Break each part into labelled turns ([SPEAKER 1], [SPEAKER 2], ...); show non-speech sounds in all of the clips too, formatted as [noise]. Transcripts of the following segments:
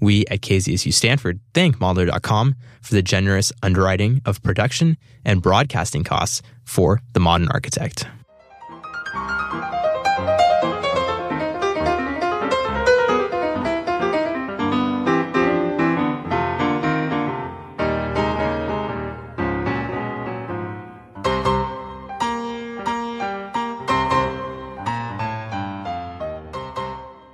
[SPEAKER 1] We at KZSU Stanford thank Modlar.com for the generous underwriting of production and broadcasting costs for The Modern Architect.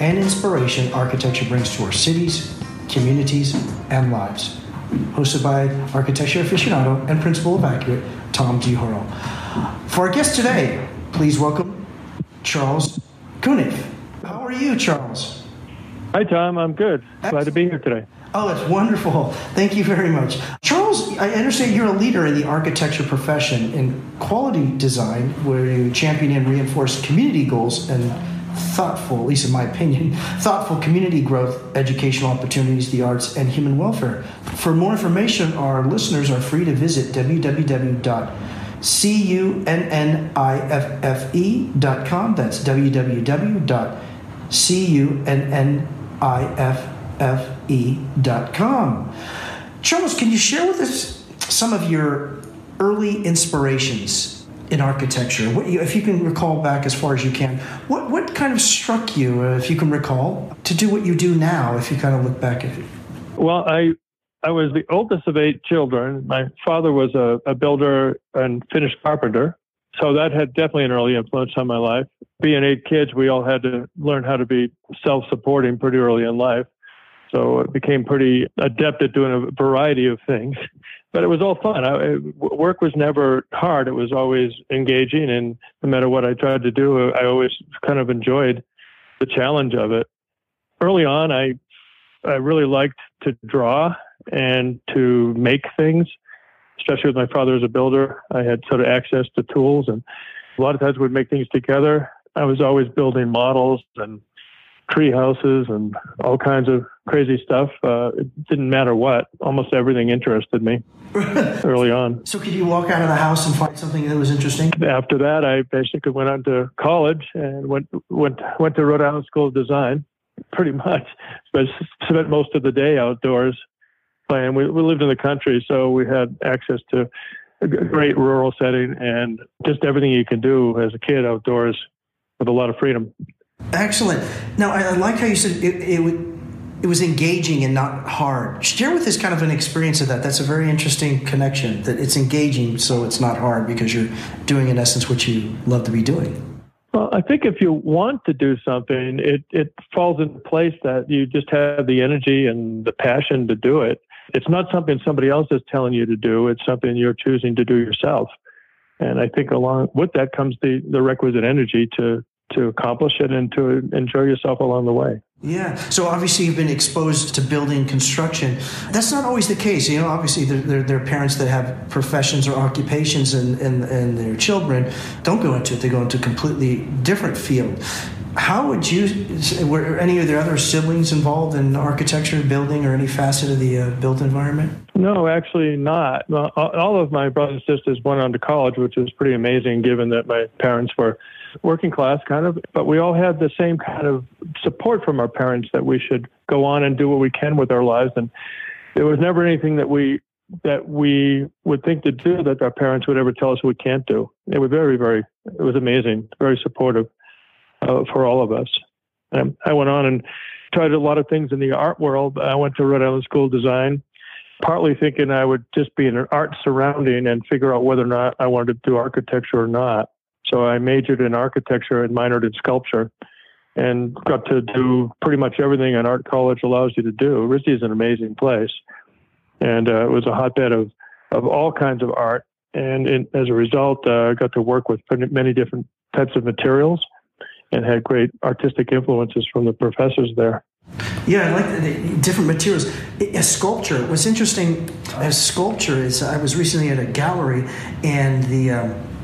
[SPEAKER 2] and inspiration architecture brings to our cities, communities, and lives. Hosted by architecture aficionado and principal of Accurate, Tom D. Hurl. For our guest today, please welcome Charles Cunniffe. How are you, Charles?
[SPEAKER 3] Hi, Tom. I'm good. Glad to be here today.
[SPEAKER 2] Oh, that's wonderful. Thank you very much. Charles, I understand you're a leader in the architecture profession in quality design, where you champion and reinforce community goals and thoughtful, at least in my opinion, [laughs] thoughtful community growth, educational opportunities, the arts, and human welfare. For more information, our listeners are free to visit www.cunniffe.com. That's www.cunniffe.com. Charles, can you share with us some of your early inspirations in architecture? What if you can recall back as far as you can, what what kind of struck you, uh, if you can recall, to do what you do now? If you kind of look back at it.
[SPEAKER 3] Well, I I was the oldest of eight children. My father was a, a builder and finished carpenter, so that had definitely an early influence on my life. Being eight kids, we all had to learn how to be self-supporting pretty early in life. So it became pretty adept at doing a variety of things but it was all fun. I, work was never hard. It was always engaging, and no matter what I tried to do, I always kind of enjoyed the challenge of it. Early on, I I really liked to draw and to make things, especially with my father as a builder. I had sort of access to tools, and a lot of times we'd make things together. I was always building models and tree houses and all kinds of crazy stuff. Uh, it didn't matter what. Almost everything interested me [laughs] early on.
[SPEAKER 2] So, could you walk out of the house and find something that was interesting?
[SPEAKER 3] After that, I basically went on to college and went went went to Rhode Island School of Design. Pretty much, [laughs] but spent most of the day outdoors playing. We, we lived in the country, so we had access to a great rural setting and just everything you can do as a kid outdoors with a lot of freedom.
[SPEAKER 2] Excellent. Now, I, I like how you said it, it, it was engaging and not hard. Share with us kind of an experience of that. That's a very interesting connection. That it's engaging, so it's not hard because you're doing in essence what you love to be doing.
[SPEAKER 3] Well, I think if you want to do something, it it falls into place that you just have the energy and the passion to do it. It's not something somebody else is telling you to do. It's something you're choosing to do yourself. And I think along with that comes the the requisite energy to to accomplish it and to enjoy yourself along the way.
[SPEAKER 2] Yeah. So obviously you've been exposed to building construction. That's not always the case. You know, obviously there, are parents that have professions or occupations and, and, and their children don't go into it. They go into a completely different field. How would you, were any of their other siblings involved in architecture, building, or any facet of the uh, built environment?
[SPEAKER 3] No, actually not. All of my brothers and sisters went on to college, which is pretty amazing given that my parents were working class kind of, but we all had the same kind of support from our parents that we should go on and do what we can with our lives. And there was never anything that we that we would think to do that our parents would ever tell us we can't do. It was very, very, it was amazing, very supportive uh, for all of us. I went on and tried a lot of things in the art world. I went to Rhode Island School of Design partly thinking I would just be in an art surrounding and figure out whether or not I wanted to do architecture or not. So I majored in architecture and minored in sculpture and got to do pretty much everything an art college allows you to do. RISD is an amazing place. And uh, it was a hotbed of, of all kinds of art. And in, as a result, uh, I got to work with many different types of materials and had great artistic influences from the professors there.
[SPEAKER 2] Yeah, I like the, different materials. A sculpture. What's interesting as sculpture is I was recently at a gallery and the um,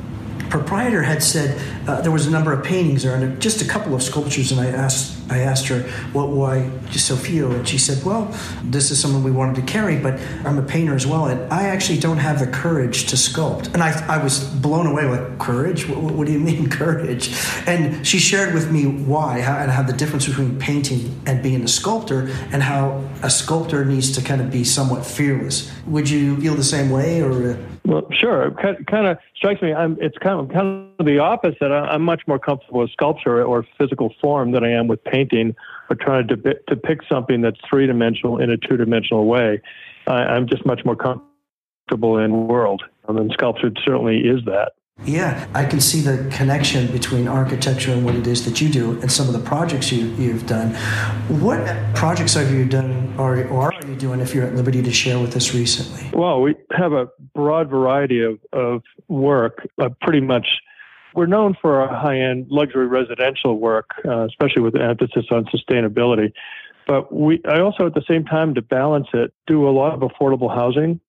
[SPEAKER 2] proprietor had said uh, there was a number of paintings there and just a couple of sculptures, and I asked I asked her what why so few, and she said, "Well, this is someone we wanted to carry, but I'm a painter as well, and I actually don't have the courage to sculpt." And I I was blown away with courage. What, what do you mean [laughs] courage? And she shared with me why how, and how the difference between painting and being a sculptor, and how a sculptor needs to kind of be somewhat fearless. Would you feel the same way, or?
[SPEAKER 3] Well, sure. It kind of strikes me. I'm, it's kind of kind of the opposite. I'm much more comfortable with sculpture or physical form than I am with painting or trying to depict something that's three dimensional in a two dimensional way. I, am just much more comfortable in world, and sculpture certainly is that.
[SPEAKER 2] Yeah, I can see the connection between architecture and what it is that you do and some of the projects you, you've done. What projects have you done or, or are you doing if you're at liberty to share with us recently?
[SPEAKER 3] Well, we have a broad variety of, of work, uh, pretty much. We're known for our high end luxury residential work, uh, especially with an emphasis on sustainability. But we, I also, at the same time, to balance it, do a lot of affordable housing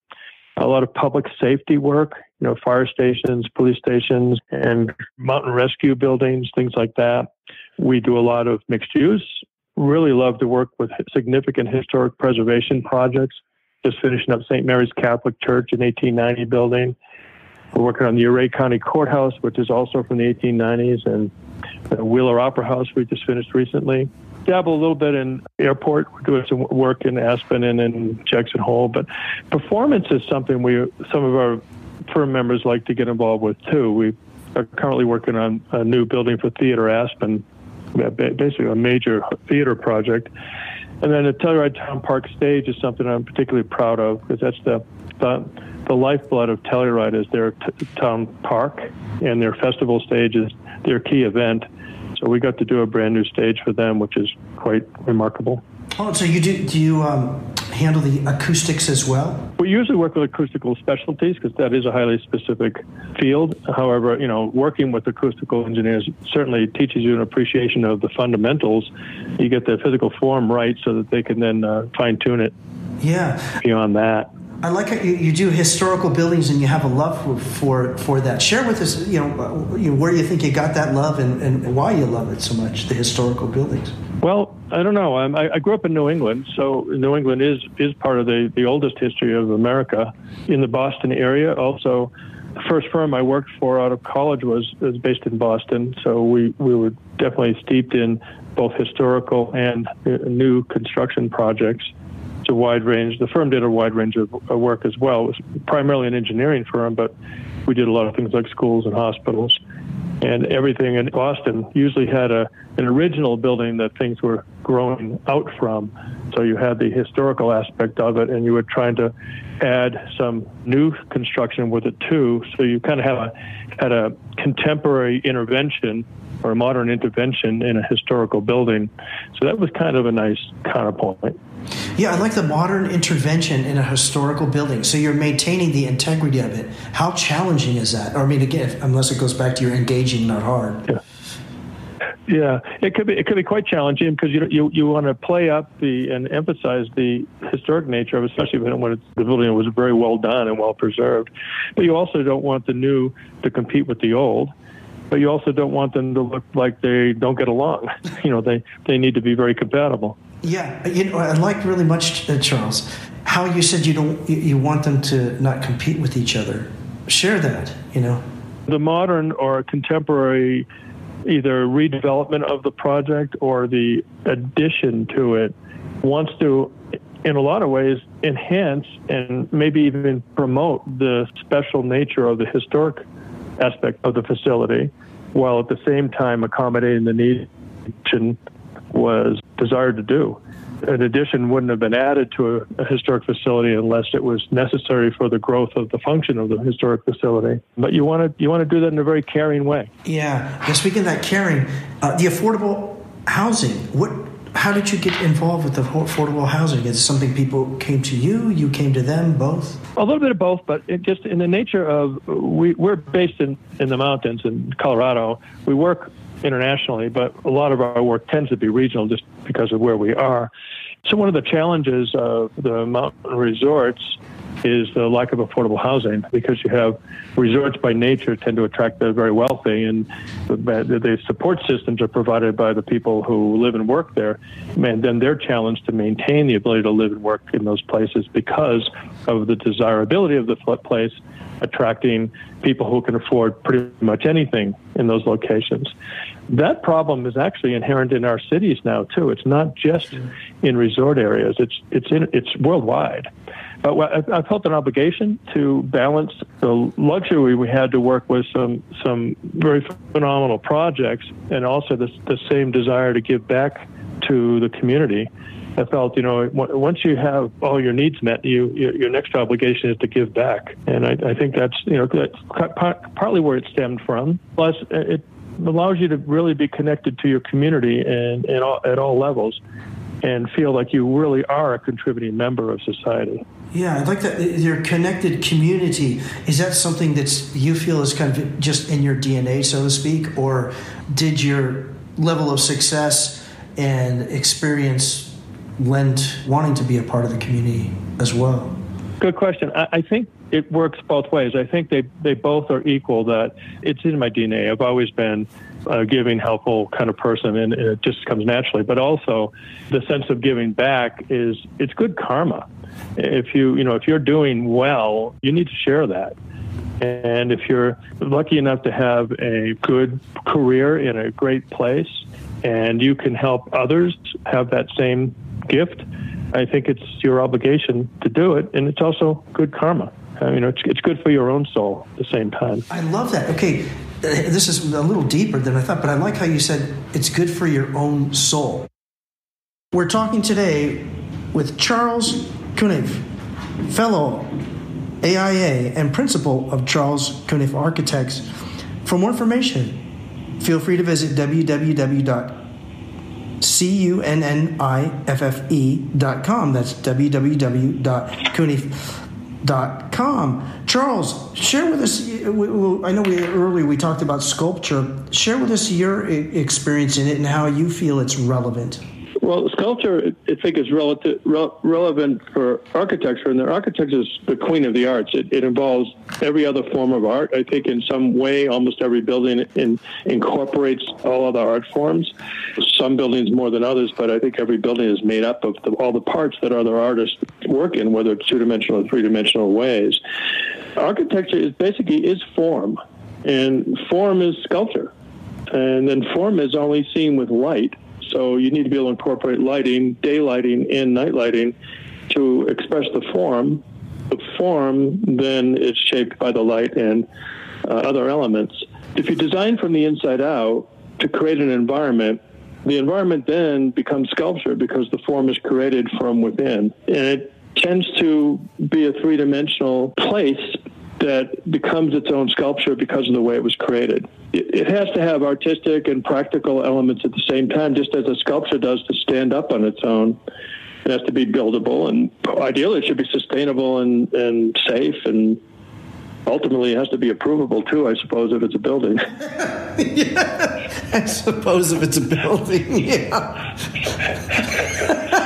[SPEAKER 3] a lot of public safety work, you know, fire stations, police stations, and mountain rescue buildings, things like that. We do a lot of mixed use. Really love to work with significant historic preservation projects. Just finishing up St. Mary's Catholic Church in 1890 building. We're working on the Ouray County Courthouse, which is also from the 1890s, and the Wheeler Opera House we just finished recently dabble a little bit in airport. We're doing some work in Aspen and in Jackson Hole, but performance is something we some of our firm members like to get involved with too. We are currently working on a new building for Theatre Aspen, basically a major theater project. And then the Telluride Town Park stage is something I'm particularly proud of because that's the, the the lifeblood of Telluride is their t- town park, and their festival stage is their key event. So we got to do a brand new stage for them, which is quite remarkable.
[SPEAKER 2] Oh, so you do? Do you um, handle the acoustics as well?
[SPEAKER 3] We usually work with acoustical specialties because that is a highly specific field. However, you know, working with acoustical engineers certainly teaches you an appreciation of the fundamentals. You get the physical form right so that they can then uh, fine tune it.
[SPEAKER 2] Yeah.
[SPEAKER 3] Beyond that.
[SPEAKER 2] I like how you, you do historical buildings and you have a love for, for, for that. Share with us, you know, where you think you got that love and, and why you love it so much, the historical buildings.
[SPEAKER 3] Well, I don't know. I'm, I, I grew up in New England, so New England is is part of the, the oldest history of America. In the Boston area, also, the first firm I worked for out of college was was based in Boston, so we we were definitely steeped in both historical and uh, new construction projects. It's a wide range. The firm did a wide range of, work as well. It was primarily an engineering firm, but we did a lot of things like schools and hospitals. And everything in Boston usually had a, an original building that things were growing out from. So you had the historical aspect of it, and you were trying to add some new construction with it too. So you kind of have a had a contemporary intervention or a modern intervention in a historical building. So that was kind of a nice counterpoint.
[SPEAKER 2] Yeah, I like the modern intervention in a historical building. So you're maintaining the integrity of it. How challenging is that? Or I mean, again, unless it goes back to your engaging, not hard.
[SPEAKER 3] Yeah. Yeah, it could be it could be quite challenging because you you you want to play up the and emphasize the historic nature of, it, especially when the building was very well done and well preserved. But you also don't want the new to compete with the old but you also don't want them to look like they don't get along. [laughs] You know, they, they need to be very compatible.
[SPEAKER 2] Yeah, you know, I liked really much, uh, Charles, how you said you don't you, want them to not compete with each other. Share that, you know.
[SPEAKER 3] The modern or contemporary either redevelopment of the project or the addition to it wants to in a lot of ways enhance and maybe even promote the special nature of the historic aspect of the facility while at the same time accommodating the needs was desired to do. an addition wouldn't have been added to a, a, historic facility unless it was necessary for the growth of the function of the historic facility. But you want to you want to do that in a very caring way.
[SPEAKER 2] Yeah. Now, speaking of that caring, uh, the affordable housing. What? How did you get involved with the affordable housing? Is it something people came to you? You came to them? Both?
[SPEAKER 3] A little bit of both, but it just in the nature of we, we're based in in the mountains in Colorado. We work internationally, but a lot of our work tends to be regional just because of where we are. So one of the challenges of the mountain resorts is the lack of affordable housing because you have resorts by nature tend to attract the very wealthy and the support systems are provided by the people who live and work there and then they're challenged to maintain the ability to live and work in those places because of the desirability of the place attracting people who can afford pretty much anything in those locations that problem is actually inherent in our cities now too. It's not just in resort areas. It's it's in it's worldwide. But I, felt an obligation to balance the luxury we had to work with some some very phenomenal projects, and also the the same desire to give back to the community. I felt, you know, once you have all your needs met, you, your next obligation is to give back, and I, I think that's, you know, that's partly where it stemmed from. Plus, it allows you to really be connected to your community and, and all, at all levels and feel like you really are a contributing member of society.
[SPEAKER 2] Yeah, I'd like that. Your connected community is that something that's you feel is kind of just in your DNA, so to speak, or did your level of success and experience lend wanting to be a part of the community as well?
[SPEAKER 3] Good question. I, I think it works both ways. I think they, they both are equal, that it's in my DNA. I've always been a giving, helpful kind of person, and it just comes naturally. But also, the sense of giving back is it's good karma. If you you know if you're doing well, you need to share that. And if you're lucky enough to have a good career in a great place, and you can help others have that same gift, I think it's your obligation to do it, and it's also good karma. Uh, you know, it's, it's good for your own soul at the same time.
[SPEAKER 2] I love that. Okay, uh, this is a little deeper than I thought, but I like how you said it's good for your own soul. We're talking today with Charles Cunniffe, fellow AIA and principal of Charles Cunniffe Architects. For more information, feel free to visit www.cunniffe.com. That's www.cunniffe.com com. Charles, share with us. I know we earlier we talked about sculpture. Share with us your experience in it and how you feel it's relevant.
[SPEAKER 3] Well, sculpture, I think, is relative, re- relevant for architecture, and the architecture is the queen of the arts. It, it, involves every other form of art. I think, in some way, almost every building in, incorporates all other art forms. Some buildings more than others, but I think every building is made up of the, all the parts that other artists work in, whether it's two dimensional or three dimensional ways. Architecture is basically is form, and form is sculpture, and then form is only seen with light so you need to be able to incorporate lighting, day lighting, and night lighting to express the form. The form then is shaped by the light and uh, other elements. If you design from the inside out to create an environment, the environment then becomes sculpture because the form is created from within. And it tends to be a three dimensional place that becomes its own sculpture because of the way it was created. It, has to have artistic and practical elements at the same time, just as a sculpture does to stand up on its own. It has to be buildable, and ideally, it should be sustainable and, and safe, and ultimately, it has to be approvable too. I suppose if it's a building. [laughs]
[SPEAKER 2] yeah, I suppose if it's a building, yeah. [laughs]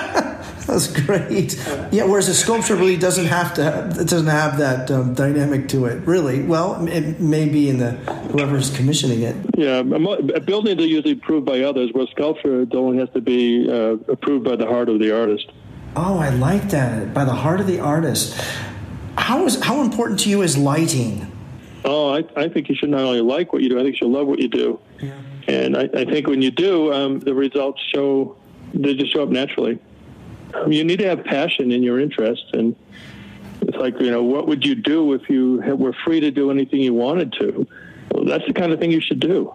[SPEAKER 2] That's [laughs] great. Yeah, whereas a sculpture really doesn't have to. It doesn't have that um, dynamic to it, really. Well, it may be in the whoever's commissioning it.
[SPEAKER 3] Yeah, buildings are usually approved by others, where sculpture only has to be uh, approved by the heart of the artist.
[SPEAKER 2] Oh, I like that. By the heart of the artist. How is how important to you is lighting?
[SPEAKER 3] Oh, I, I think you should not only like what you do, I think you should love what you do. Yeah. And I, I think when you do, um, the results show they just show up naturally you need to have passion in your interest and it's like you know what would you do if you were free to do anything you wanted to well that's the kind of thing you should do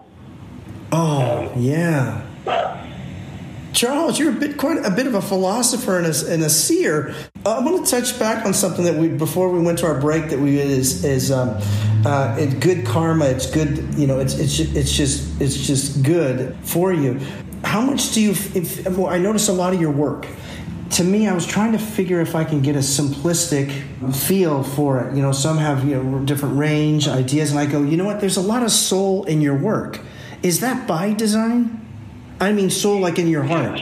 [SPEAKER 2] oh yeah Charles, you're a bit quite a bit of a philosopher and a, and a seer. Uh, I want to touch back on something that we before we went to our break that we is is um, uh, good karma. It's good, you know. It's it's it's just it's just good for you. How much do you? If, well, I notice a lot of your work to me, I was trying to figure if I can get a simplistic feel for it. You know, some have you know different range ideas, and I go, you know what? There's a lot of soul in your work. Is that by design? I mean, soul like in your heart.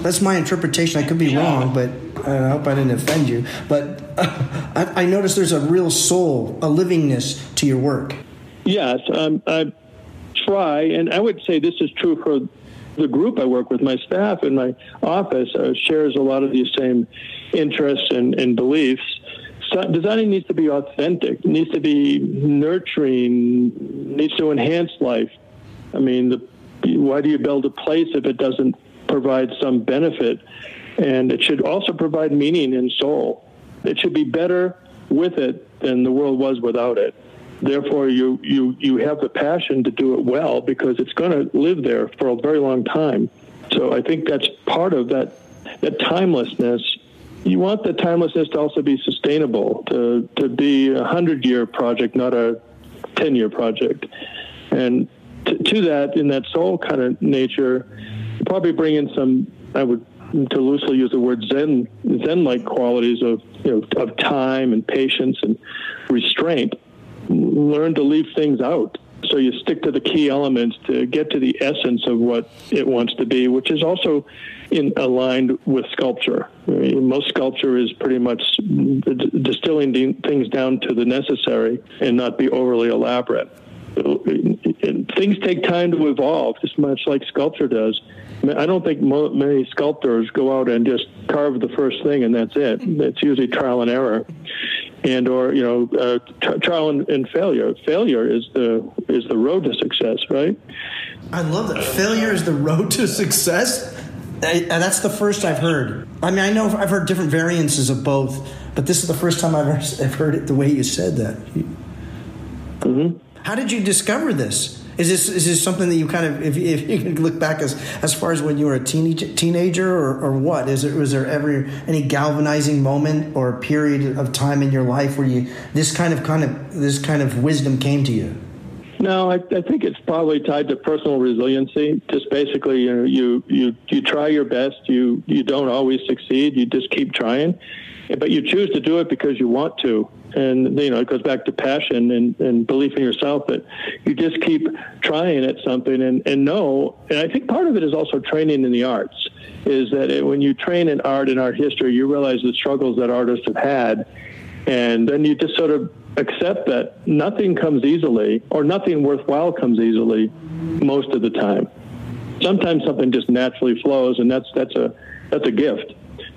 [SPEAKER 2] That's my interpretation. I could be wrong, but I hope I didn't offend you. But uh, [laughs] I, I noticed there's a real soul, a livingness to your work.
[SPEAKER 3] Yes, um, I try, and I would say this is true for the group I work with, my staff in my office, uh, shares a lot of these same interests and, and beliefs. So designing needs to be authentic, needs to be nurturing, needs to enhance life. I mean, the, why do you build a place if it doesn't provide some benefit? And it should also provide meaning and soul. It should be better with it than the world was without it therefore you you you have the passion to do it well because it's going to live there for a very long time. So i think that's part of that that timelessness. You want the timelessness to also be sustainable to to be a hundred year project not a 10 year project. And to, to that in that soul kind of nature probably bring in some i would to loosely use the word zen zen like qualities of you know of time and patience and restraint learn to leave things out. So you stick to the key elements to get to the essence of what it wants to be, which is also in aligned with sculpture. Most sculpture is pretty much distilling things down to the necessary and not be overly elaborate. Things take time to evolve, just much like sculpture does. I don't think many sculptors go out and just carve the first thing and that's it. It's usually trial and error and or you know uh, t- trial and, and, failure. Failure is the is the road to success, right?
[SPEAKER 2] I love that. Failure is the road to success. I, that's the first I've heard. I mean, I know I've heard different variances of both, but this is the first time I've, ever, I've heard it the way you said that. Mm-hmm. How did you discover this? Is this is this something that you kind of if, if you can look back as as far as when you were a teenage, teenager or, or what is there was there ever any galvanizing moment or period of time in your life where you this kind of kind of this kind of wisdom came to you?
[SPEAKER 3] No, I, I think it's probably tied to personal resiliency. Just basically, you know, you you you try your best. You you don't always succeed. You just keep trying, but you choose to do it because you want to and you know it goes back to passion and, and belief in yourself that you just keep trying at something and, and know and i think part of it is also training in the arts is that it, when you train in art and art history you realize the struggles that artists have had. And then you just sort of accept that nothing comes easily or nothing worthwhile comes easily most of the time. Sometimes something just naturally flows and that's that's a that's a gift.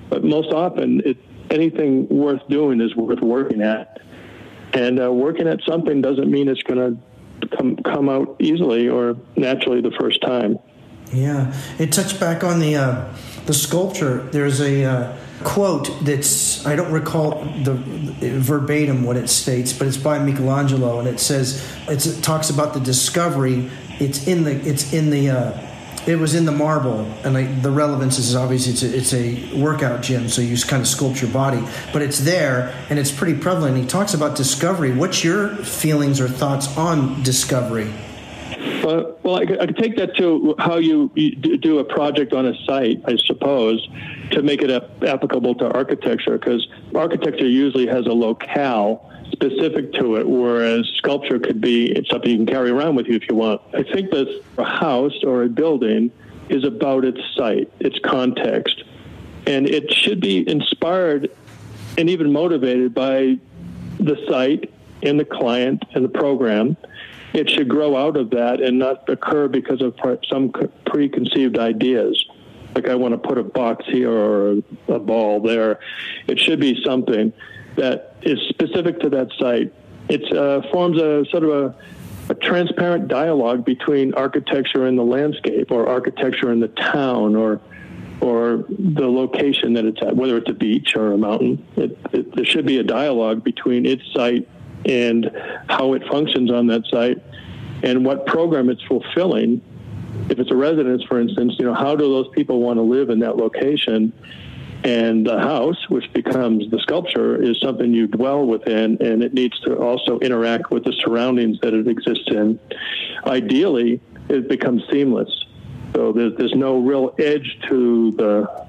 [SPEAKER 3] But most often it anything worth doing is worth working at. And uh, working at something doesn't mean it's going to come come out easily or naturally the first time.
[SPEAKER 2] Yeah, it touched back on the uh, the sculpture. There's a uh, quote that's I don't recall the verbatim what it states, but it's by Michelangelo, and it says it talks about the discovery. It's in the it's in the uh, it was in the marble, and like, the relevance is obviously it's a, it's a workout gym, so you kind of sculpt your body, but it's there and it's pretty prevalent. He talks about discovery. What's your feelings or thoughts on discovery?
[SPEAKER 3] Well, well, I I take that to how you, you, do a project on a site, I suppose, to make it applicable to architecture, because architecture usually has a locale specific to it, whereas sculpture could be something you can carry around with you if you want. I think that a house or a building is about its site, its context, and it should be inspired and even motivated by the site and the client and the program. It should grow out of that and not occur because of some preconceived ideas. Like I want to put a box here or a ball there. It should be something that is specific to that site. It uh, forms a sort of a, a, transparent dialogue between architecture and the landscape, or architecture and the town, or or the location that it's at, whether it's a beach or a mountain. It, it, there should be a dialogue between its site and how it functions on that site, and what program it's fulfilling if it's a residence, for instance, you know, how do those people want to live in that location? And the house, which becomes the sculpture, is something you dwell within, and it needs to also interact with the surroundings that it exists in. Ideally, it becomes seamless. So there's, there's no real edge to the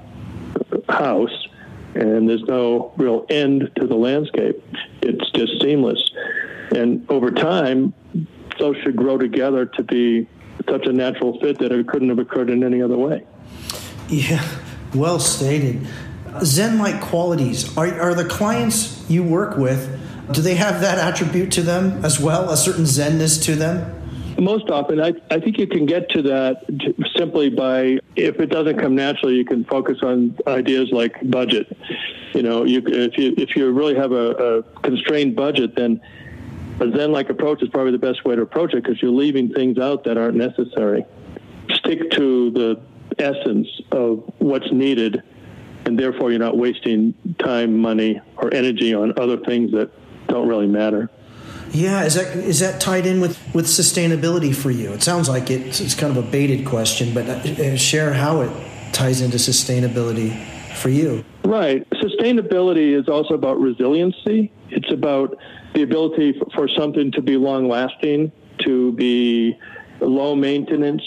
[SPEAKER 3] house, and there's no real end to the landscape. It's just seamless. And over time, those should grow together to be such a natural fit that it couldn't have occurred in any other way.
[SPEAKER 2] Yeah, well stated. Zen like qualities. Are, are the clients you work with, do they have that attribute to them as well, a certain Zenness to them?
[SPEAKER 3] Most often, I, I think you can get to that simply by, if it doesn't come naturally, you can focus on ideas like budget. You know, you, if you if you really have a, a constrained budget, then a Zen-like approach is probably the best way to approach it because you're leaving things out that aren't necessary. Stick to the essence of what's needed, and therefore you're not wasting time, money, or energy on other things that don't really matter.
[SPEAKER 2] Yeah, is that is that tied in with with sustainability for you? It sounds like it, it's kind of a baited question, but uh, share how it ties into sustainability for you.
[SPEAKER 3] Right. Sustainability is also about resiliency. It's about the ability for something to be long lasting, to be low maintenance,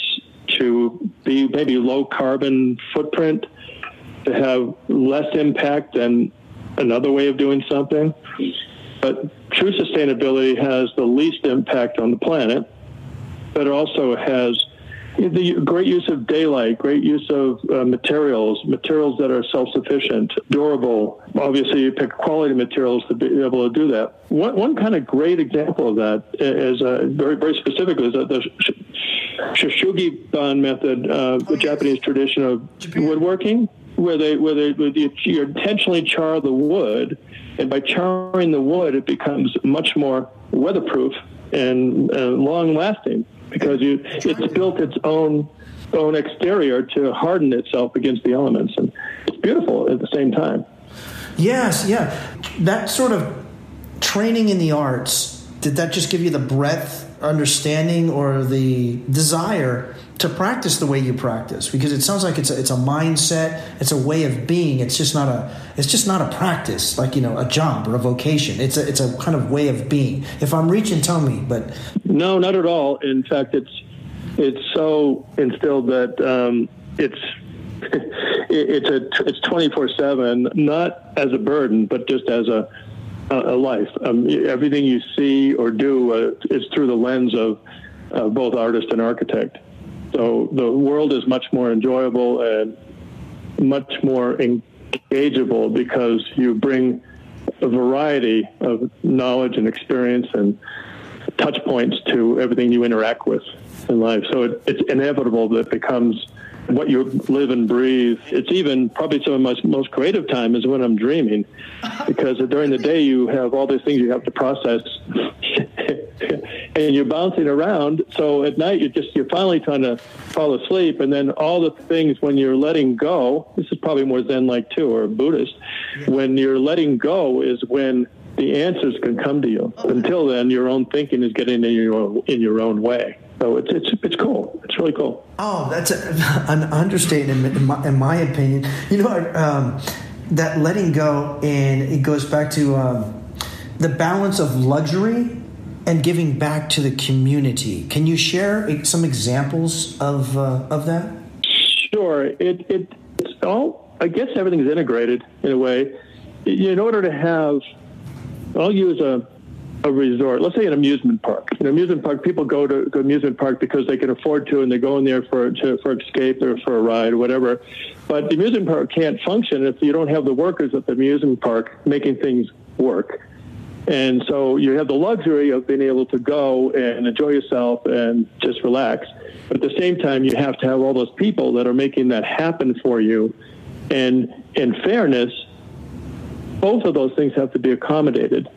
[SPEAKER 3] to be maybe low carbon footprint, to have less impact than another way of doing something. But true sustainability has the least impact on the planet, but it also has the great use of daylight, great use of uh, materials, materials that are self-sufficient, durable. Obviously, you pick quality materials to be able to do that. One, one kind of great example of that is uh, very, very specifically is the shou sugi method, uh, the Japanese tradition of woodworking, where they where they where you, intentionally char the wood, and by charring the wood, it becomes much more weatherproof and uh, long lasting because you it's built its own own exterior to harden itself against the elements, and it's beautiful at the same time.
[SPEAKER 2] Yes, yeah, that sort of training in the arts did that just give you the breadth, understanding, or the desire to practice the way you practice? Because it sounds like it's a, it's a mindset, it's a way of being. It's just not a it's just not a practice like you know a job or a vocation. It's a it's a kind of way of being. If I'm reaching, tell me. But
[SPEAKER 3] no, not at all. In fact, it's it's so instilled that um, it's [laughs] it's a it's 24 seven, not as a burden, but just as a a life. Um, everything you see or do uh, is through the lens of uh, both artist and architect. So the world is much more enjoyable and much more engageable because you bring a variety of knowledge and experience and touch points to everything you interact with in life. So it, it's inevitable that it becomes what you live and breathe. It's even probably some of my most creative time is when I'm dreaming, because during the day you have all these things you have to process, [laughs] and you're bouncing around. So at night you're just you're finally trying to fall asleep, and then all the things when you're letting go. This is probably more Zen like too, or Buddhist. When you're letting go is when the answers can come to you. Until then, your own thinking is getting in your own, in your own way. So it's it's it's cool. It's really cool.
[SPEAKER 2] Oh, that's a, an understatement in my, in my opinion. You know, um, that letting go, and it goes back to um, the balance of luxury and giving back to the community. Can you share some examples of uh, of that?
[SPEAKER 3] Sure. It it it's all. I guess everything's integrated in a way. In order to have, I'll use a a resort, let's say an amusement park. An amusement park, people go to, to amusement park because they can afford to, and they go in there for to, for escape or for a ride or whatever. But the amusement park can't function if you don't have the workers at the amusement park making things work. And so you have the luxury of being able to go and enjoy yourself and just relax. But at the same time, you have to have all those people that are making that happen for you. And in fairness, both of those things have to be accommodated.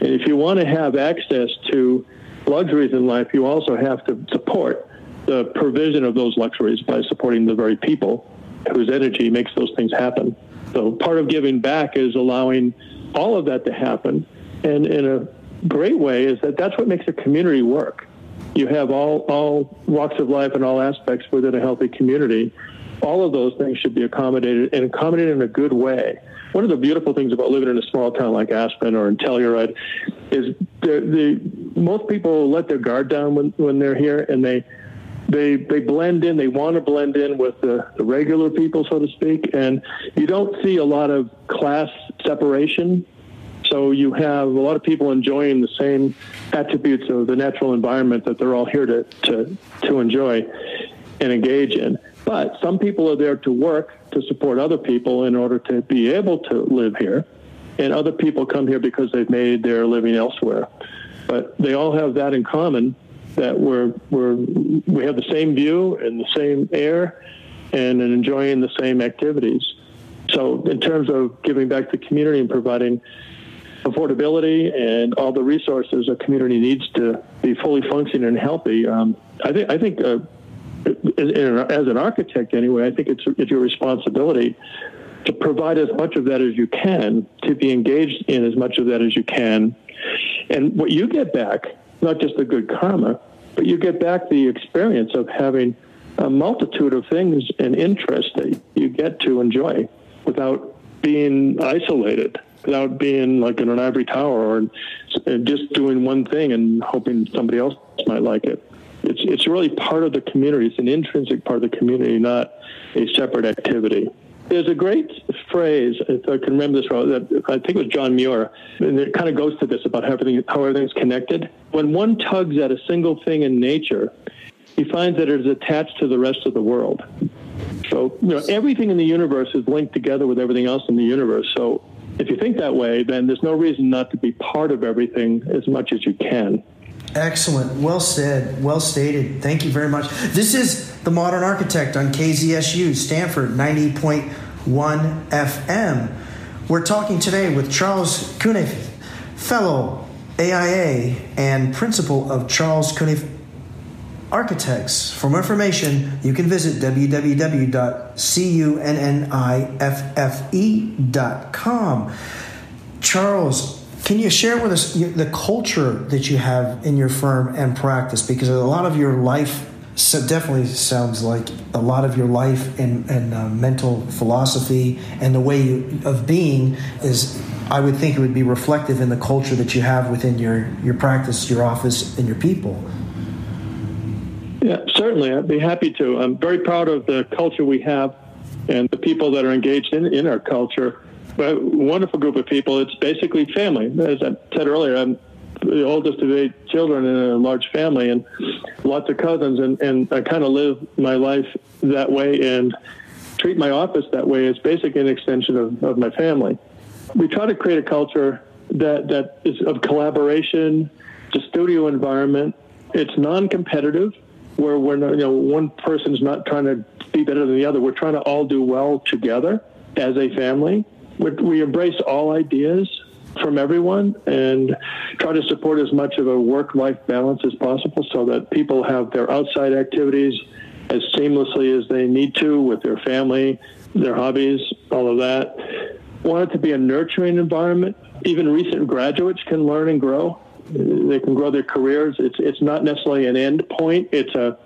[SPEAKER 3] And if you want to have access to luxuries in life, you also have to support the provision of those luxuries by supporting the very people whose energy makes those things happen. So part of giving back is allowing all of that to happen. And in a great way is that that's what makes a community work. you have all, all walks of life and all aspects within a healthy community. All of those things should be accommodated and accommodated in a good way. One of the beautiful things about living in a small town like Aspen or in Telluride is the, the most people let their guard down when, when they're here and they they they blend in. They want to blend in with the, the regular people, so to speak, and you don't see a lot of class separation so you have a lot of people enjoying the same attributes of the natural environment that they're all here to, to, to enjoy and engage in. But some people are there to work to support other people in order to be able to live here. And other people come here because they've made their living elsewhere. But they all have that in common that we're, we're, we have the same view and the same air and enjoying the same activities. So, in terms of giving back to the community and providing affordability and all the resources a community needs to be fully functioning and healthy. Um, I think I think uh, as an architect anyway, I think it's it's your responsibility to provide as much of that as you can, to be engaged in as much of that as you can, and what you get back, not just the good karma, but you get back the experience of having a multitude of things and interests that you get to enjoy without being isolated without being like in an ivory tower or just doing one thing and hoping somebody else might like it. It's it's really part of the community. It's an intrinsic part of the community, not a separate activity. There's a great phrase, if I can remember this right, that I think it was John Muir, and it kind of goes to this about how everything how everything's connected. When one tugs at a single thing in nature, he finds that it is attached to the rest of the world. So, you know, everything in the universe is linked together with everything else in the universe. So if you think that way, then there's no reason not to be part of everything as much as you can.
[SPEAKER 2] Excellent. Well said. Well stated. Thank you very much. This is The Modern Architect on KZSU, Stanford 90.1 FM. We're talking today with Charles Cunniffe, fellow AIA and principal of Charles Cunniffe Architects. For more information, you can visit www.cunniffe.com. Charles, can you share with us the culture that you have in your firm and practice? Because a lot of your life definitely sounds like a lot of your life and, and uh, mental philosophy and the way you, of being is i would think it would be reflective in the culture that you have within your, your practice your office and your people
[SPEAKER 3] yeah, certainly. I'd be happy to. I'm very proud of the culture we have and the people that are engaged in, in our culture. A wonderful group of people. It's basically family. As I said earlier, I'm the oldest of eight children in a large family and lots of cousins, and, and I kind of live my life that way and treat my office that way. It's basically an extension of, of my family. We try to create a culture that, that is of collaboration, a studio environment. It's non-competitive where we're not, you know, one person's not trying to be better than the other. We're trying to all do well together as a family. We embrace all ideas from everyone and try to support as much of a work-life balance as possible so that people have their outside activities as seamlessly as they need to with their family, their hobbies, all of that. Want it to be a nurturing environment. Even recent graduates can learn and grow they can grow their careers. It's it's not necessarily an end point. It's a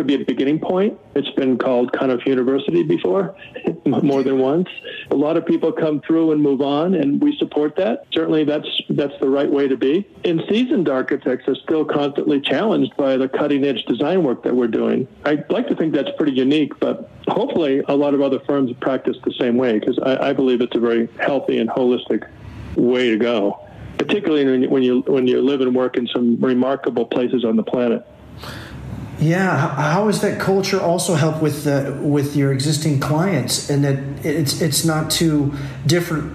[SPEAKER 3] could be a beginning point. It's been called Cunniffe University before, [laughs] more than once. A lot of people come through and move on, and we support that. Certainly, that's that's the right way to be. And seasoned architects are still constantly challenged by the cutting edge design work that we're doing. I'd like to think that's pretty unique, but hopefully, a lot of other firms practice the same way because I, I believe it's a very healthy and holistic way to go particularly when you when you live and work in some remarkable places on the planet.
[SPEAKER 2] Yeah, how has that culture also helped with the, with your existing clients, and that it's it's not too different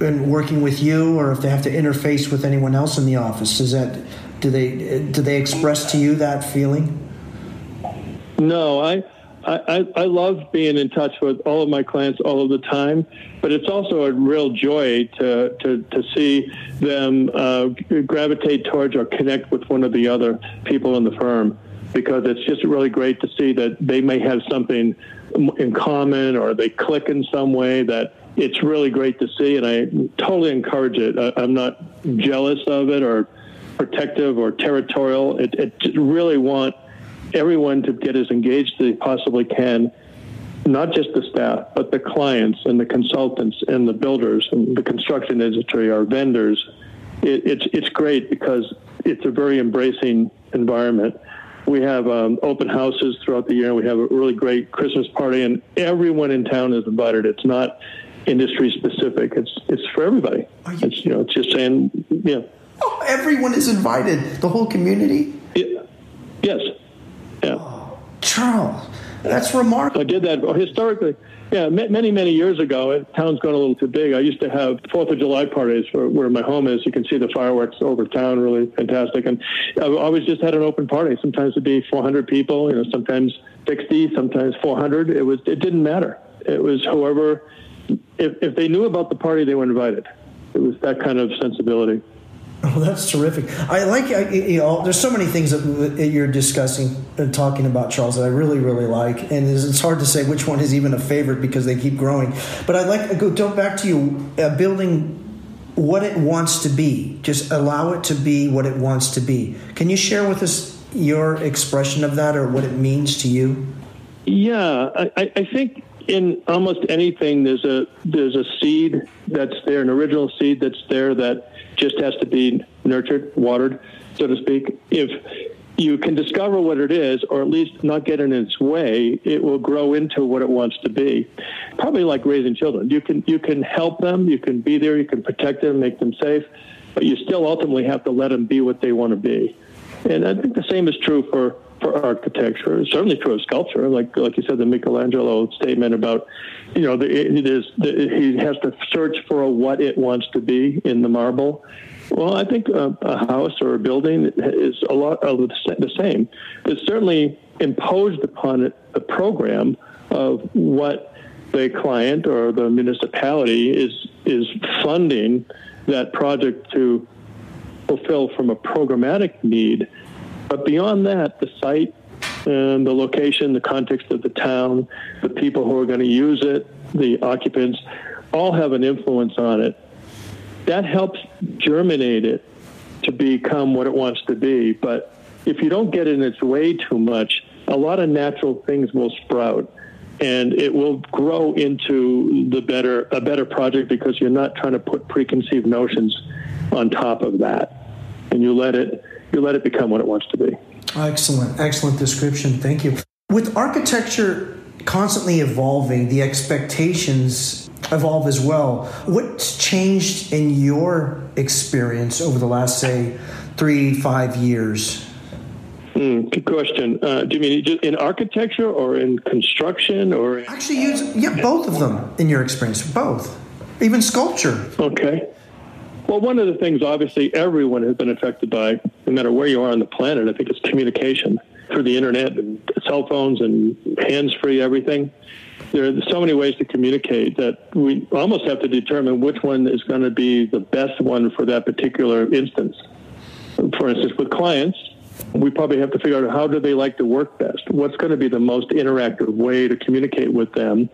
[SPEAKER 2] in working with you, or if they have to interface with anyone else in the office? Is that do they do they express to you that feeling?
[SPEAKER 3] No, I I, I love being in touch with all of my clients all of the time, but it's also a real joy to, to, to see them uh, gravitate towards or connect with one of the other people in the firm because it's just really great to see that they may have something in common or they click in some way that it's really great to see. And I totally encourage it. I, I'm not jealous of it or protective or territorial. It, it really want everyone to get as engaged as they possibly can, not just the staff, but the clients and the consultants and the builders and the construction industry, our vendors. It, it's it's great because it's a very embracing environment. We have um, open houses throughout the year. We have a really great Christmas party, and everyone in town is invited. It's not industry specific. It's it's for everybody. You, it's you know, it's just saying, yeah.
[SPEAKER 2] Oh, everyone is invited. The whole community.
[SPEAKER 3] Yeah. Yes. Yeah.
[SPEAKER 2] Oh, Charles, that's remarkable.
[SPEAKER 3] I did that historically. Yeah, many many years ago, town's gone a little too big. I used to have Fourth of July parties where, where my home is. You can see the fireworks over town, really fantastic. And I always just had an open party. Sometimes it'd be 400 people, you know, sometimes 60, sometimes 400. It was it didn't matter. It was whoever. If if they knew about the party, they were invited. It was that kind of sensibility. [laughs]
[SPEAKER 2] Oh, that's terrific. I like you know. There's so many things that you're discussing and talking about, Charles, that I really, really like, and it's hard to say which one is even a favorite because they keep growing. But I'd like to go, go back to you uh, building what it wants to be. Just allow it to be what it wants to be. Can you share with us your expression of that or what it means to you?
[SPEAKER 3] Yeah, I, I think in almost anything there's a there's a seed that's there, an original seed that's there that just has to be nurtured, watered, so to speak. If you can discover what it is, or at least not get in its way, it will grow into what it wants to be. Probably like raising children. You can you can help them, you can be there, you can protect them, make them safe, but you still ultimately have to let them be what they want to be. And I think the same is true for for architecture. Certainly true of sculpture, like like you said, the Michelangelo statement about, you know, the, it is the, he has to search for a what it wants to be in the marble. Well, I think a, a house or a building is a lot of the same. It's certainly imposed upon it the program of what the client or the municipality is is funding that project to fulfill from a programmatic need but beyond that, the site and the location, the context of the town, the people who are going to use it, the occupants, all have an influence on it. That helps germinate it to become what it wants to be. But if you don't get in its way too much, a lot of natural things will sprout and it will grow into the better a better project because you're not trying to put preconceived notions on top of that and you let it you let it become what it wants to be.
[SPEAKER 2] Excellent, excellent description. Thank you. With architecture constantly evolving, the expectations evolve as well. What's changed in your experience over the last, say, three, five years?
[SPEAKER 3] Mm, good question. Uh, do you mean in architecture or in construction or?
[SPEAKER 2] Actually, use yeah, both of them in your experience. Both, even sculpture.
[SPEAKER 3] Okay. Well, one of the things, obviously, everyone has been affected by, no matter where you are on the planet, I think it's communication through the internet and cell phones and hands free everything. There are so many ways to communicate that we almost have to determine which one is going to be the best one for that particular instance. For instance, with clients, we probably have to figure out how do they like to work best? What's going to be the most interactive way to communicate with them?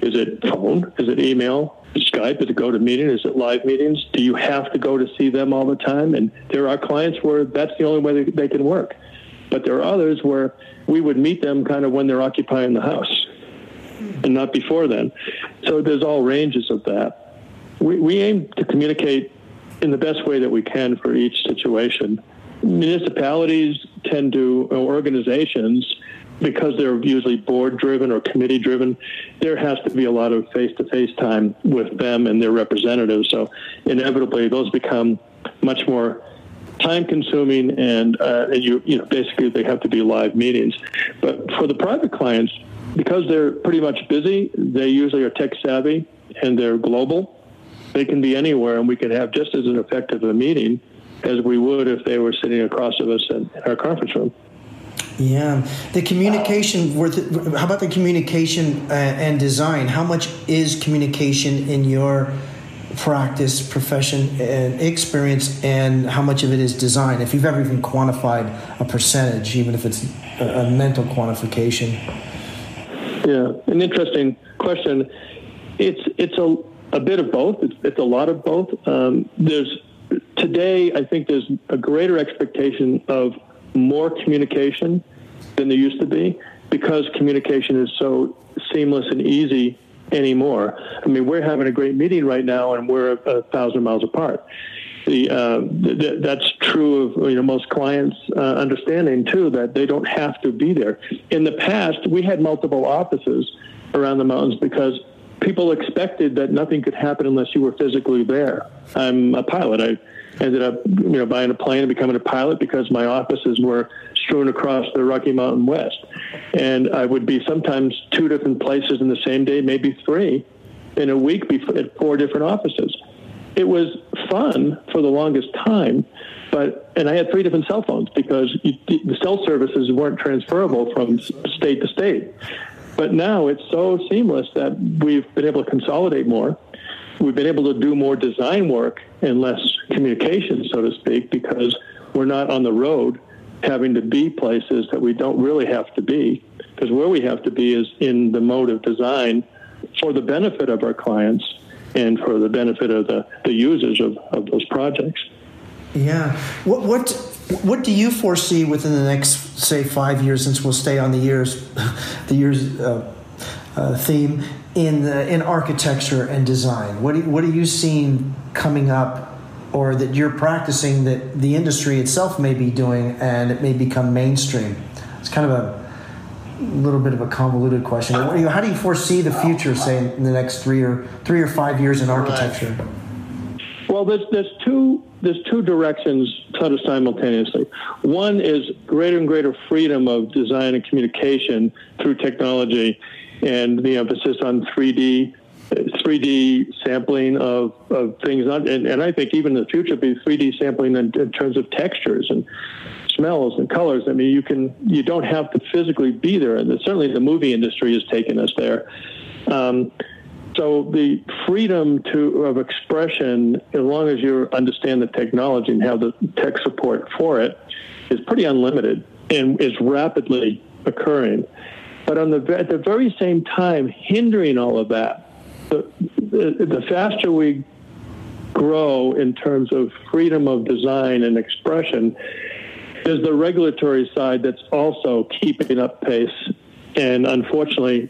[SPEAKER 3] Is it phone? Is it email? Skype? Is it GoToMeeting? Is it live meetings? Do you have to go to see them all the time? And there are clients where that's the only way they, they can work. But there are others where we would meet them kind of when they're occupying the house and not before then. So there's all ranges of that. We, we aim to communicate in the best way that we can for each situation. Municipalities tend to, or organizations, because they're usually board driven or committee driven, there has to be a lot of face to face time with them and their representatives. So inevitably, those become much more time consuming and, uh, and you you know basically they have to be live meetings. But for the private clients, because they're pretty much busy, they usually are tech savvy and they're global. They can be anywhere, and we can have just as an effective a meeting as we would if they were sitting across of us in, in our conference room.
[SPEAKER 2] Yeah, the communication. How about the communication uh, and design? How much is communication in your practice, profession, and experience, and how much of it is design? If you've ever even quantified a percentage, even if it's a, a mental quantification.
[SPEAKER 3] Yeah, an interesting question. It's it's a a bit of both. It's, it's a lot of both. Um, there's today, I think there's a greater expectation of more communication than there used to be because communication is so seamless and easy anymore. I mean, we're having a great meeting right now, and we're a, a thousand miles apart. The, uh, th- that's true of you know most clients' uh, understanding too that they don't have to be there. In the past, we had multiple offices around the mountains because people expected that nothing could happen unless you were physically there. I'm a pilot. I ended up you know buying a plane and becoming a pilot because my offices were strewn across the Rocky Mountain West. And I would be sometimes two different places in the same day, maybe three in a week at four different offices. It was fun for the longest time, but and I had three different cell phones because you, the cell services weren't transferable from state to state. But now it's so seamless that we've been able to consolidate more. We've been able to do more design work and less communication, so to speak, because we're not on the road having to be places that we don't really have to be, because where we have to be is in the mode of design for the benefit of our clients and for the benefit of the, the users of, of those projects.
[SPEAKER 2] Yeah. What, what what do you foresee within the next say five years since we'll stay on the years [laughs] the years uh, uh, theme in the, in architecture and design what, do, what are you seeing coming up or that you're practicing that the industry itself may be doing and it may become mainstream? It's kind of a little bit of a convoluted question. How do you foresee the future, say, in the next three or three or five years in architecture?
[SPEAKER 3] Well, there's there's two there's two directions sort of simultaneously. One is greater and greater freedom of design and communication through technology, and the emphasis on 3D 3D sampling of, of things, and, and I think even in the future, be 3D sampling in, in, terms of textures and smells and colors. I mean, you can you don't have to physically be there, and certainly the movie industry has taken us there. Um, so the freedom to of expression, as long as you understand the technology and have the tech support for it, is pretty unlimited and is rapidly occurring. But on the at the very same time, hindering all of that the, the, the faster we grow in terms of freedom of design and expression is the regulatory side that's also keeping up pace and unfortunately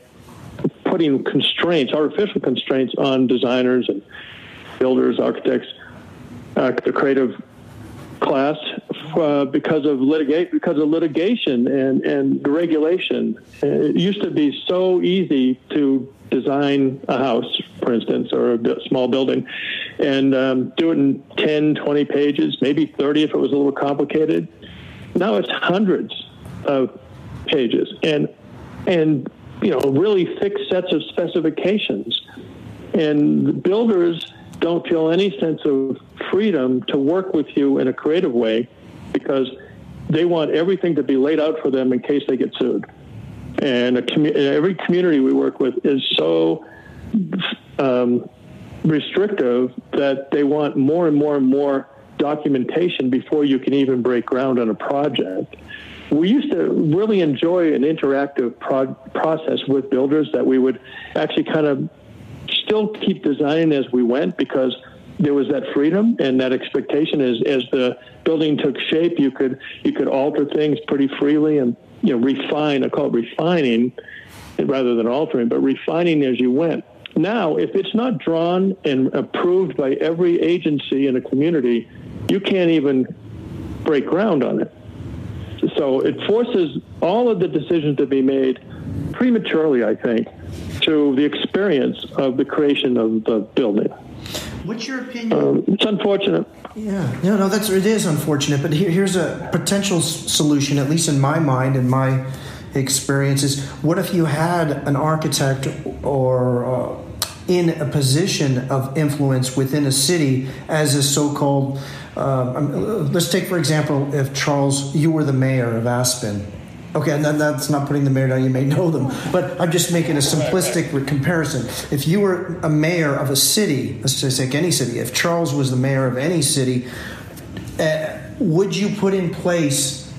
[SPEAKER 3] putting constraints, artificial constraints on designers and builders, architects, uh, the creative class uh, because of litigate because of litigation and and regulation. It used to be so easy to design a house, for instance, or a small building, and um, do it in 10, 20 pages, maybe 30 if it was a little complicated. Now it's hundreds of pages and and you know really thick sets of specifications, and builders don't feel any sense of freedom to work with you in a creative way because they want everything to be laid out for them in case they get sued. And commu- every community we work with is so um, restrictive that they want more and more and more documentation before you can even break ground on a project. We used to really enjoy an interactive pro- process with builders that we would actually kind of still keep designing as we went because there was that freedom and that expectation as as the building took shape you could you could alter things pretty freely and you know refine I call it refining rather than altering but refining as you went now if it's not drawn and approved by every agency in a community you can't even break ground on it so it forces all of the decisions to be made prematurely I think to the experience of the creation of the building.
[SPEAKER 2] What's your opinion?
[SPEAKER 3] Um, it's unfortunate.
[SPEAKER 2] Yeah, no, no, that's it is unfortunate. But here, here's a potential solution, at least in my mind and my experiences. What if you had an architect or uh, in a position of influence within a city as a so-called uh, let's take for example if charles you were the mayor of aspen Okay, and that's not putting the mayor down. You may know them, but I'm just making a simplistic comparison. If you were a mayor of a city, let's just take any city. If Charles was the mayor of any city, uh, would you put in place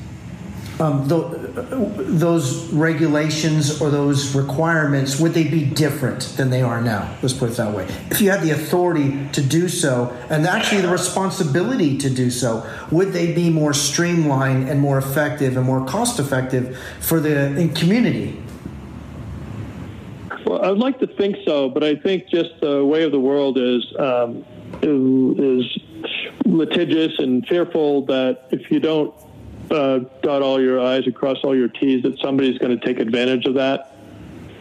[SPEAKER 2] um, those regulations or those requirements would they be different than they are now? Let's put it that way. If you had the authority to do so and actually the responsibility to do so, would they be more streamlined and more effective and more cost effective for the community?
[SPEAKER 3] Well, I'd like to think so, but I think just the way of the world is um, is litigious and fearful that if you don't uh, dot all your I's and cross all your T's, that somebody's going to take advantage of that.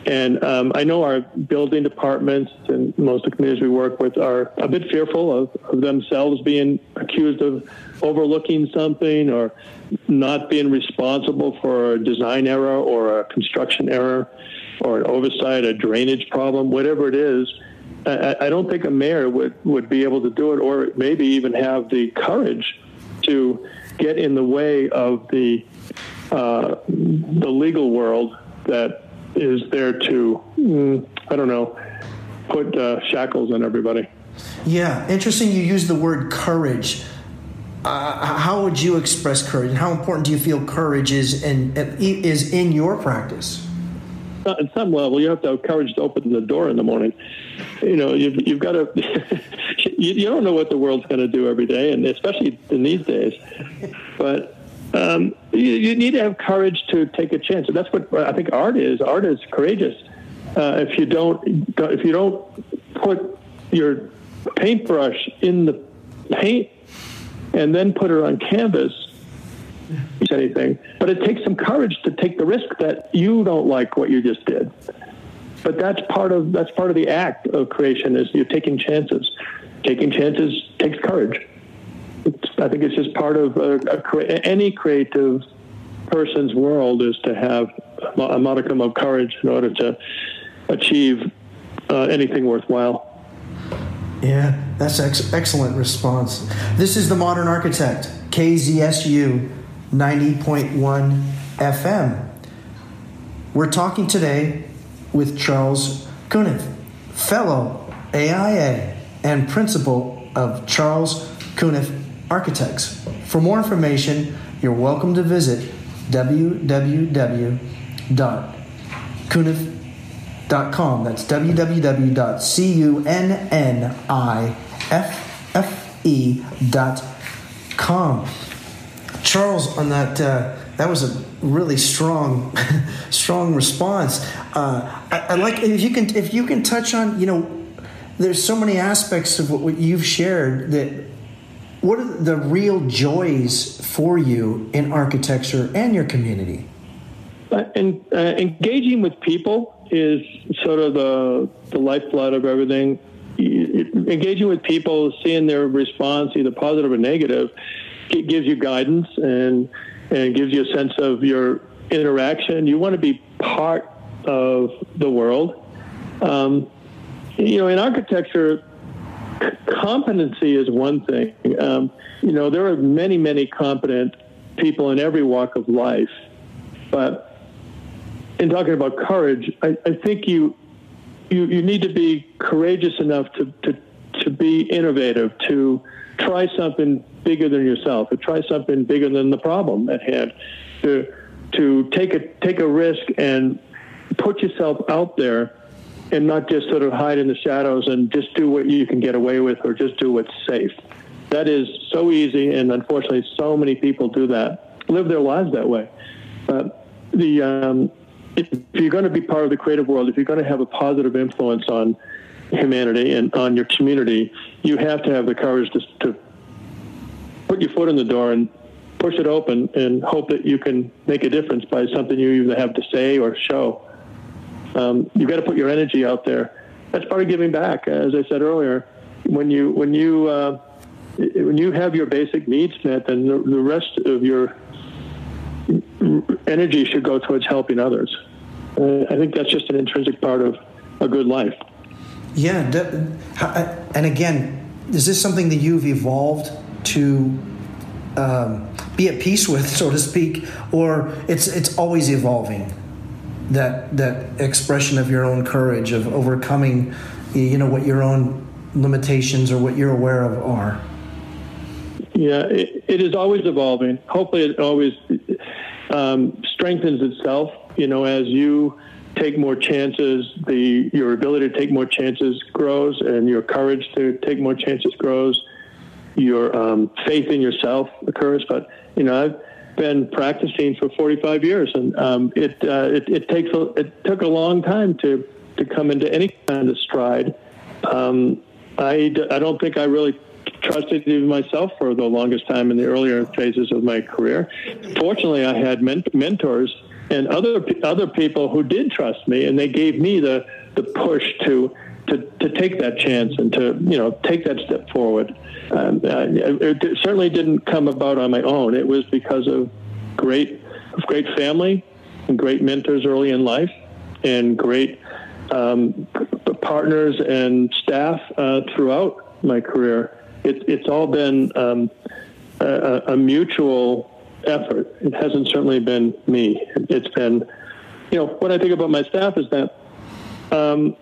[SPEAKER 3] And um, I know our building departments and most of the communities we work with are a bit fearful of, of themselves being accused of overlooking something or not being responsible for a design error or a construction error or an oversight, a drainage problem, whatever it is. I, I don't think a mayor would, would be able to do it or maybe even have the courage to get in the way of the uh, the legal world that is there to mm, I don't know put uh, shackles on everybody.
[SPEAKER 2] Yeah, interesting. You use the word courage. Uh, how would you express courage, and how important do you feel courage is in is in your practice?
[SPEAKER 3] At some level, you have to have courage to open the door in the morning. You know, you've, you've got to. [laughs] you, you don't know what the world's going to do every day, and especially in these days. But um, you, you, need to have courage to take a chance, and that's what I think art is. Art is courageous. Uh, if you don't, if you don't put your paintbrush in the paint and then put it on canvas, anything. But it takes some courage to take the risk that you don't like what you just did. But that's part of that's part of the act of creation is you're taking chances. Taking chances takes courage. It's, I think it's just part of a, a, any creative person's world is to have a modicum of courage in order to achieve uh, anything worthwhile.
[SPEAKER 2] Yeah, that's ex- excellent response. This is the Modern Architect, KZSU 90.1 FM. We're talking today with Charles Cunniffe, fellow AIA and principal of Charles Cunniffe Architects. For more information, you're welcome to visit www.cunniffe.com. That's www.cunniffe.com. Charles, on that, uh, that was a really strong, [laughs] strong response. Uh, I, I, like if you can if you can touch on you know, there's so many aspects of what, you've shared that. What are the real joys for you in architecture and your community?
[SPEAKER 3] Uh, and uh, engaging with people is sort of the the lifeblood of everything. Engaging with people, seeing their response, either positive or negative, gives you guidance and and gives you a sense of your interaction. You want to be part of the world. Um, you know, in architecture, competency is one thing. Um, you know, there are many, many competent people in every walk of life, but in talking about courage, I, I think you, you you need to be courageous enough to, to to be innovative, to try something bigger than yourself, to try something bigger than the problem at hand, to to take a take a risk and put yourself out there and not just sort of hide in the shadows and just do what you can get away with or just do what's safe. That is so easy, and unfortunately, so many people do that, live their lives that way. But the um, if you're going to be part of the creative world, if you're going to have a positive influence on humanity and on your community, you have to have the courage to, to put your foot in the door and push it open and hope that you can make a difference by something you either have to say or show. Um, you've got to put your energy out there. That's part of giving back, as I said earlier. When you when you uh, when you have your basic needs met, then the, the rest of your energy should go towards helping others. Uh, I think that's just an intrinsic part of a good life.
[SPEAKER 2] Yeah, and again, is this something that you've evolved to um, be at peace [laughs] with, so to speak, or it's it's always evolving? That that expression of your own courage of overcoming, you know, what your own limitations or what you're aware of are.
[SPEAKER 3] Yeah, it, it is always evolving. Hopefully, it always. um, strengthens itself. You know, as you take more chances, the your ability to take more chances grows, and your courage to take more chances grows. Your um, faith in yourself occurs. But you know, I've been practicing for 45 years, and um, it, uh, it it takes a, it took a long time to to come into any kind of stride. Um, I, I don't think I really trusted even myself for the longest time in the earlier phases of my career. Fortunately, I had mentors and other other people who did trust me, and they gave me the the push to to, to take that chance and to you know take that step forward. Um, uh, it certainly didn't come about on my own. It was because of great great family and great mentors early in life, and great um, partners and staff uh, throughout my career. It, it's all been um, a, a, mutual effort. It hasn't certainly been me. It's been, you know, what I think about my staff is that um,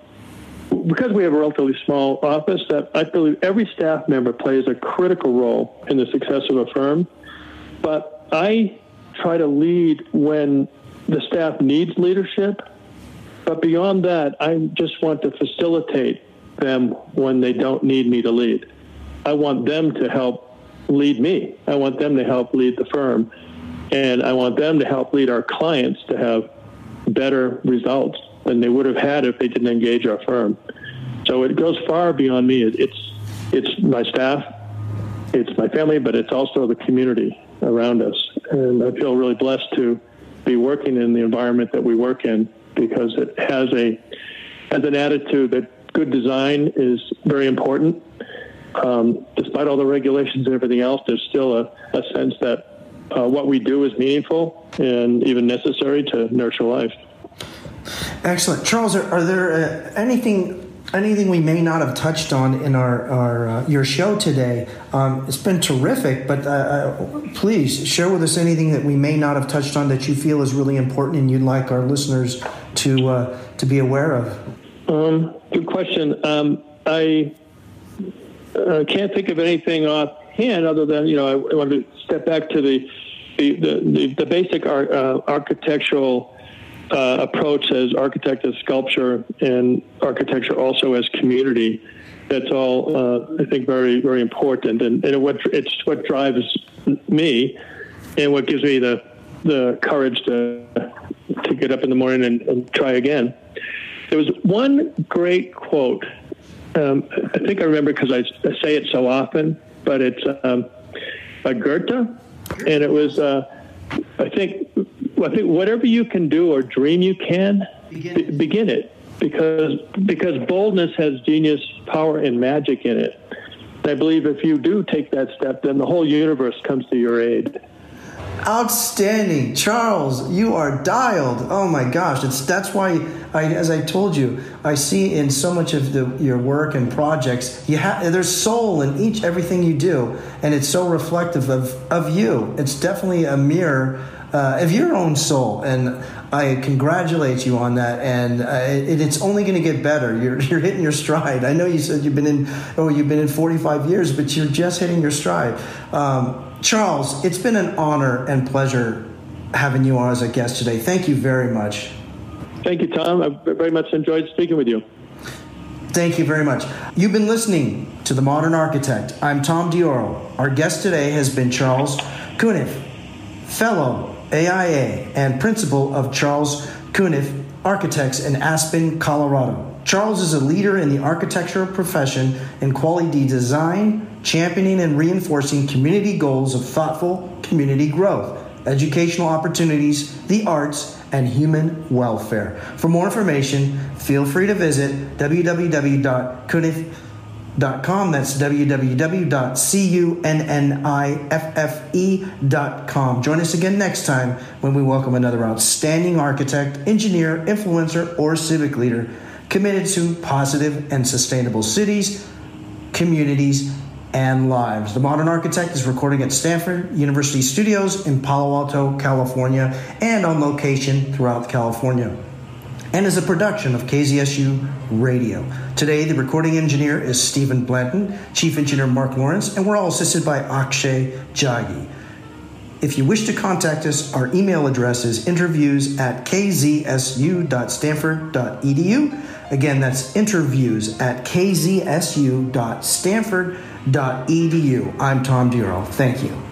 [SPEAKER 3] because we have a relatively small office, that I believe every staff member plays a critical role in the success of a firm. But I try to lead when the staff needs leadership but beyond that, I just want to facilitate them when they don't need me to lead. I want them to help lead me. I want them to help lead the firm. And I want them to help lead our clients to have better results than they would have had if they didn't engage our firm. So it goes far beyond me. It's it's my staff, it's my family, but it's also the community around us. And I feel really blessed to be working in the environment that we work in because it has a has an attitude that good design is very important. Um, despite all the regulations and everything else, there's still a, a sense that uh, what we do is meaningful and even necessary to nurture life.
[SPEAKER 2] Excellent, Charles. Are, are there uh, anything anything we may not have touched on in our, our uh, your show today. Um, it's been terrific, but uh, uh, please share with us anything that we may not have touched on that you feel is really important and you'd like our listeners to uh, to be aware of.
[SPEAKER 3] Um, good question. Um, I uh, can't think of anything offhand other than you know I, I want to step back to the the the, the basic ar- uh, architectural uh, approach as architect as sculpture and architecture also as community. That's all uh, I think very very important, and, and what it's what drives me, and what gives me the the courage to to get up in the morning and, and try again. There was one great quote. Um, I think I remember because I, I, say it so often, but it's um, by Goethe, and it was uh, I think I think whatever you can do or dream you can, begin, begin it because because boldness has genius, power, and magic in it. I believe if you do take that step, then the whole universe comes to your aid.
[SPEAKER 2] Outstanding, Charles. You are dialed. Oh my gosh, it's that's why I, as I told you, I see in so much of the, your work and projects, you have there's soul in each everything you do, and it's so reflective of of you. It's definitely a mirror uh, of your own soul. And I congratulate you on that. And uh, it, it's only going to get better. You're, [laughs] you're hitting your stride. I know you said you've been in oh you've been in 45 years, but you're just hitting your stride. Um, Charles, it's been an honor and pleasure having you on as a guest today. Thank you very much.
[SPEAKER 3] Thank you, Tom. I very much enjoyed speaking with you.
[SPEAKER 2] Thank you very much. You've been listening to The Modern Architect. I'm Tom Dioro. Our guest today has been Charles Cunniffe, fellow AIA, and principal of Charles Cunniffe Architects in Aspen, Colorado. Charles is a leader in the architectural profession in quality design, championing and reinforcing community goals of thoughtful community growth, educational opportunities, the arts, and human welfare. For more information, feel free to visit www.cunniffe.com com. That's www.cunniffe.com. Join us again next time when we welcome another outstanding architect, engineer, influencer, or civic leader committed to positive and sustainable cities, communities, and lives. The Modern Architect is recording at Stanford University Studios in Palo Alto, California, and on location throughout California and is a production of KZSU Radio. Today, the recording engineer is Stephen Blanton, Chief Engineer Mark Lawrence, and we're all assisted by Akshay Jagi. If you wish to contact us, our email address is interviews at kzsu.stanford.edu. Again, that's interviews at kzsu.stanford.edu. I'm Tom Duro. Thank you.